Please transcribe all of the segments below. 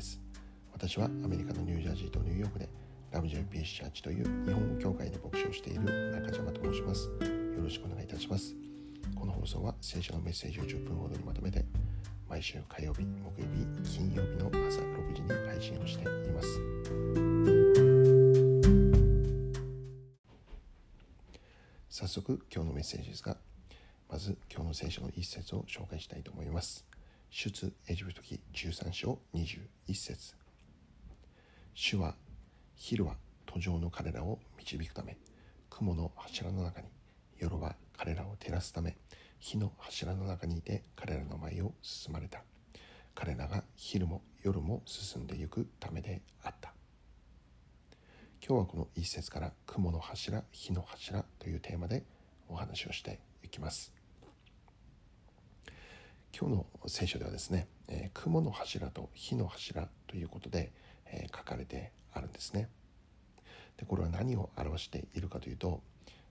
です。私はアメリカのニュージャージーとニューヨークでラブジョイピースチャーチという日本語教会で牧師をしている中島と申します。よろしくお願いいたします。この放送は聖書のメッセージを10分ほどにまとめて毎週火曜日木曜日金曜日の朝6時に配信をしています。早速今日のメッセージですがまず今日の聖書の一節を紹介したいと思います。出エジプト記13章21節。主は昼は途上の彼らを導くため雲の柱の中に夜は彼らを照らすため火の柱の中にいて彼らの前を進まれた。彼らが昼も夜も進んでゆくためであった。今日はこの一節から雲の柱火の柱というテーマでお話をしていきます。今日の聖書ではですね、え、雲の柱と火の柱ということで、え、書かれてあるんですね。でこれは何を表しているかというと、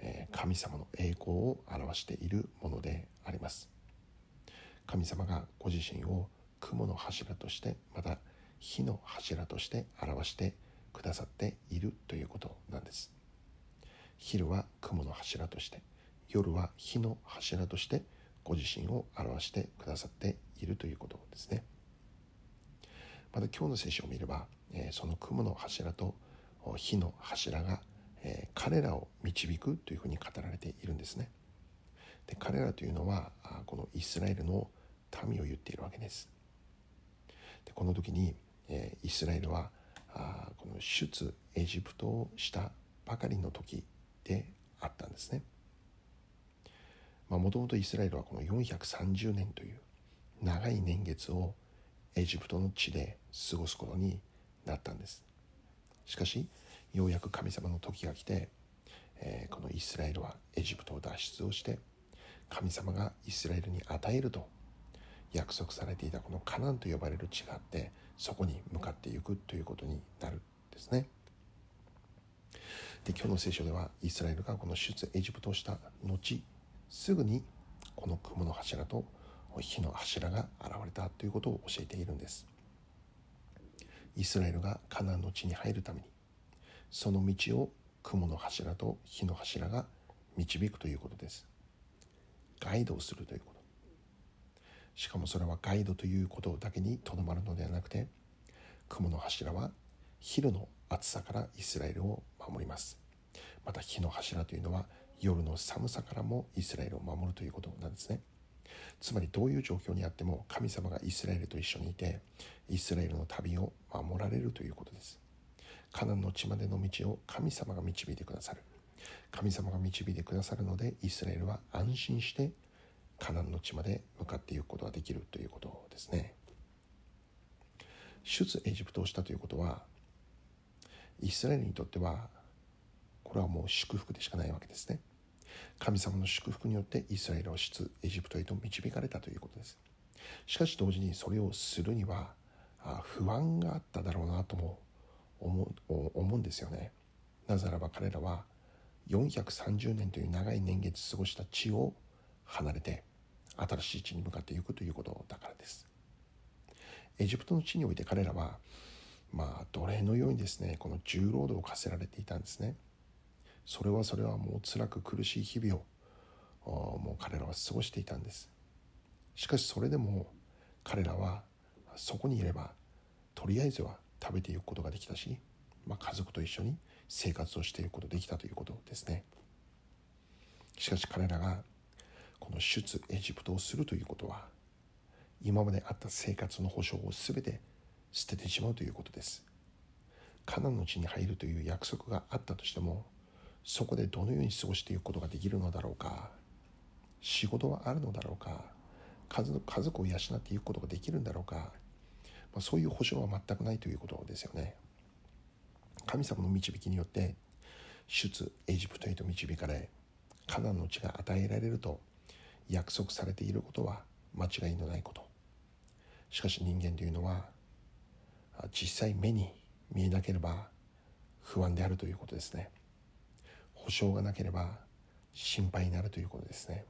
え、神様の栄光を表しているものであります。神様がご自身を雲の柱としてまた火の柱として表してくださっているということなんです。昼は雲の柱として夜は火の柱としてご自身を表してくださっているということですね。また今日の聖書を見れば、えその雲の柱と火の柱が、え彼らを導くというふうに語られているんですね。で彼らというのはこのイスラエルの民を言っているわけです。でこの時に、えイスラエルはあこの出エジプトをしたばかりの時であったんですね。もともとイスラエルはこの430年という長い年月をエジプトの地で過ごすことになったんですしかしようやく神様の時が来て、えー、このイスラエルはエジプトを脱出をして神様がイスラエルに与えると約束されていたこのカナンと呼ばれる地があってそこに向かっていくということになるんですね。で今日の聖書ではイスラエルがこの出エジプトをした後すぐにこの雲の柱と火の柱が現れたということを教えているんです。イスラエルがカナンの地に入るためにその道を雲の柱と火の柱が導くということです。ガイドをするということ。しかもそれはガイドということだけにとどまるのではなくて雲の柱は昼の暑さからイスラエルを守ります。また火の柱というのは夜の寒さからもイスラエルを守るということなんですね。つまりどういう状況にあっても神様がイスラエルと一緒にいてイスラエルの旅を守られるということです。カナンの地までの道を神様が導いてくださる。神様が導いてくださるのでイスラエルは安心してカナンの地まで向かっていくことができるということですね。出エジプトをしたということはイスラエルにとってはこれはもう祝福でしかないわけですね。神様の祝福によってイスラエルを出エジプトへと導かれたということです。しかし同時にそれをするには不安があっただろうなとも思う思うんですよね。なぜならば彼らは430年という長い年月過ごした地を離れて新しい地に向かっていくということだからです。エジプトの地において彼らはまあ奴隷のようにですねこの重労働を課せられていたんですね。それはそれはもう辛く苦しい日々をもう彼らは過ごしていたんです。しかしそれでも彼らはそこにいればとりあえずは食べていくことができたし、まあ、家族と一緒に生活をしていくことができたということですね。しかし彼らがこの出エジプトをするということは今まであった生活の保障を全て捨ててしまうということです。カナンの地に入るという約束があったとしてもそこでどのように過ごしていくことができるのだろうか？仕事はあるのだろうか？家族を養っていくことができるんだろうか、まあ、そういう保証は全くないということですよね。神様の導きによって出エジプトへと導かれカナンの地が与えられると約束されていることは間違いのないこと。しかし人間というのは実際目に見えなければ不安であるということですね。保証がなければ心配になるということですね。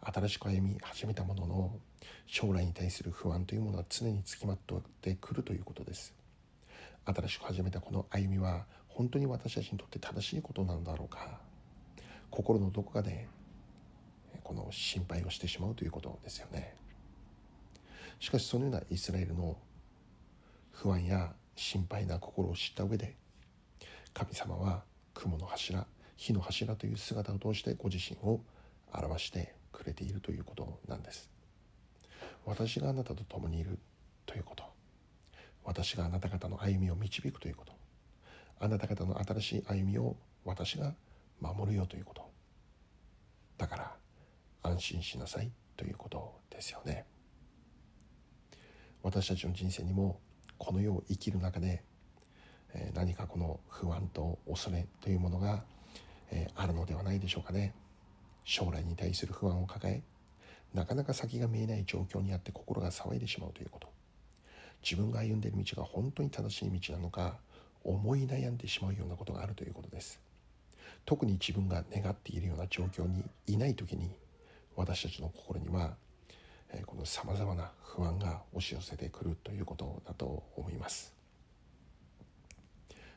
新しく歩み始めたものの将来に対する不安というものは常につきまとってくるということです。新しく始めたこの歩みは本当に私たちにとって正しいことなのだろうか。心のどこかでこの心配をしてしまうということですよね。しかしそのようなイスラエルの不安や心配な心を知った上で神様は雲の柱火の柱という姿を通してご自身を表してくれているということなんです。私があなたと共にいるということ。私があなた方の歩みを導くということ。あなた方の新しい歩みを私が守るよということ。だから安心しなさいということですよね。私たちの人生にもこの世を生きる中で何かこの不安と恐れというものがあるのではないでしょうかね。将来に対する不安を抱えなかなか先が見えない状況にあって心が騒いでしまうということ。自分が歩んでいる道が本当に正しい道なのか思い悩んでしまうようなことがあるということです。特に自分が願っているような状況にいない時に私たちの心にはこのさまざまな不安が押し寄せてくるということだと思います。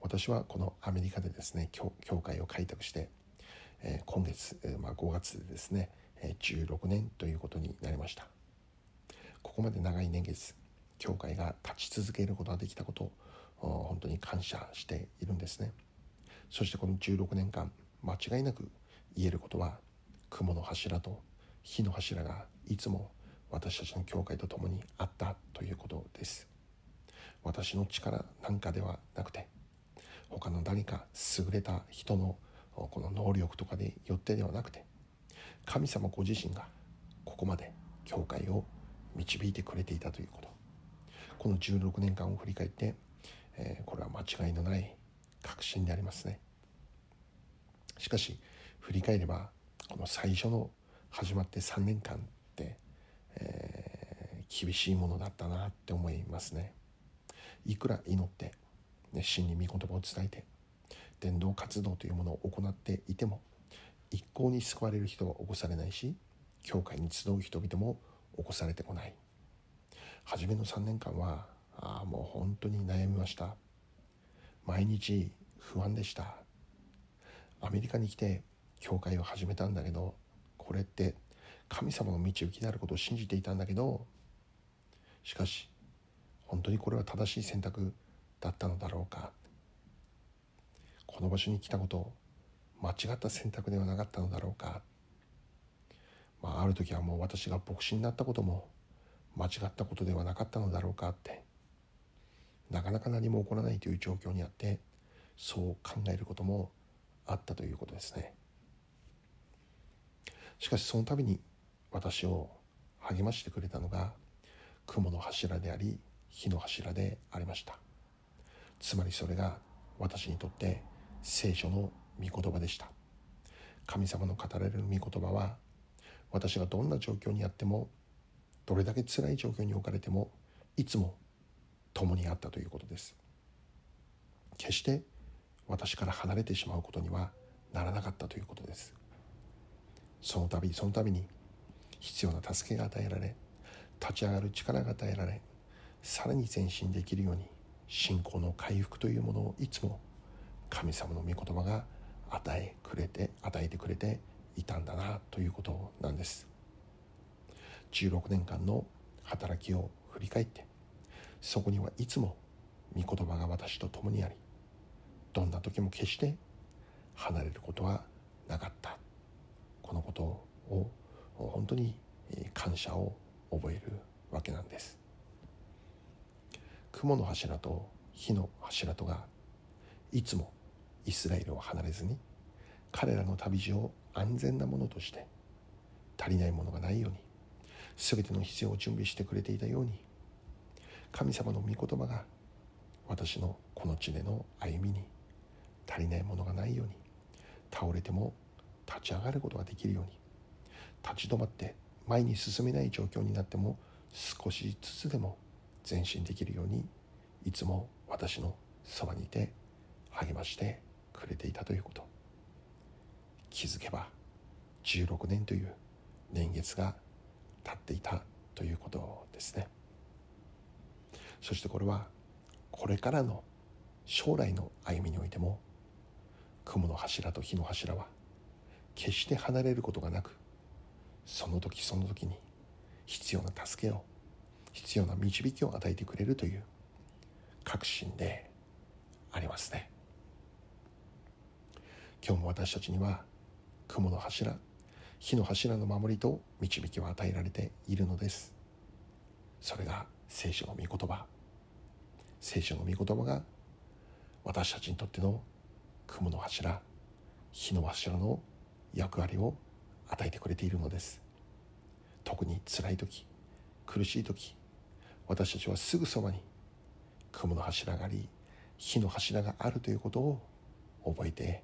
私はこのアメリカでですね教会を開拓して今月、まあ、5月でですね16年ということになりました。ここまで長い年月教会が立ち続けることができたことを本当に感謝しているんですね。そしてこの16年間間違いなく言えることは雲の柱と火の柱がいつも私たちの教会と共にあったということです。私の力なんかではなくて他の誰か優れた人のこの能力とかでよってではなくて神様ご自身がここまで教会を導いてくれていたということ。この16年間を振り返って、えー、これは間違いのない確信でありますね。しかし振り返ればこの最初の始まって3年間って、えー、厳しいものだったなって思いますね。いくら祈って熱心に御言葉を伝えて伝道活動というものを行っていても一向に救われる人は起こされないし教会に集う人々も起こされてこない。初めの3年間はああもう本当に悩みました。毎日不安でした。アメリカに来て教会を始めたんだけどこれって神様の導きであることを信じていたんだけどしかし本当にこれは正しい選択だったのだろうか。この場所に来たこと間違った選択ではなかったのだろうか、まあ、ある時はもう私が牧師になったことも間違ったことではなかったのだろうかってなかなか何も起こらないという状況にあってそう考えることもあったということですね。しかしその度に私を励ましてくれたのが雲の柱であり火の柱でありました。つまりそれが私にとって聖書の御言葉でした。神様の語られる御言葉は私がどんな状況にあってもどれだけ辛い状況に置かれてもいつも共にあったということです。決して私から離れてしまうことにはならなかったということです。その度その度に必要な助けが与えられ立ち上がる力が与えられさらに前進できるように信仰の回復というものをいつも神様の御言葉が与えくれて与えてくれていたんだなということなんです。16年間の働きを振り返ってそこにはいつも御言葉が私と共にありどんな時も決して離れることはなかった。このことを本当に感謝を覚えるわけなんです。雲の柱と火の柱とがいつもイスラエルを離れずに彼らの旅路を安全なものとして足りないものがないように全ての必要を準備してくれていたように神様の御言葉が私のこの地での歩みに足りないものがないように倒れても立ち上がることができるように立ち止まって前に進めない状況になっても少しずつでも前進できるようにいつも私のそばにいて励ましてくれていたということ。気づけば16年という年月が経っていたということですね。そしてこれはこれからの将来の歩みにおいても雲の柱と火の柱は決して離れることがなくその時その時に必要な助けを必要な導きを与えてくれるという確信でありますね。今日も私たちには雲の柱火の柱の守りと導きを与えられているのです。それが聖書の御言葉。聖書の御言葉が私たちにとっての雲の柱火の柱の役割を与えてくれているのです。特に辛い時苦しい時私たちはすぐそばに雲の柱があり火の柱があるということを覚えて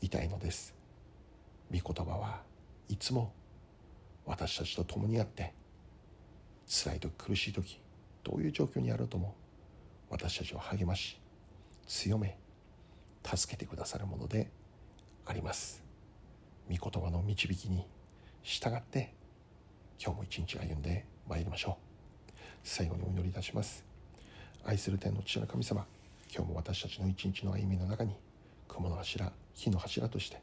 いたいのです。御言葉はいつも私たちと共にあって辛い時苦しい時どういう状況にあるとも私たちを励まし強め助けてくださるものであります。御言葉の導きに従って今日も一日歩んでまいりましょう。最後にお祈りいたします。愛する天の父の神様今日も私たちの一日の歩みの中に雲の柱火の柱として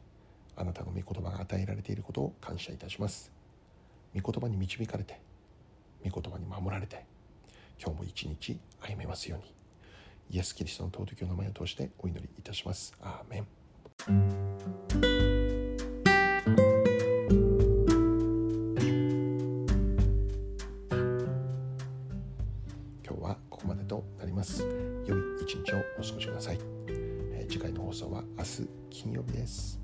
あなたの御言葉が与えられていることを感謝いたします。御言葉に導かれて御言葉に守られて今日も一日歩めますようにイエス・キリストの尊きお名前を通してお祈りいたします。アーメン。放送は明日金曜日です。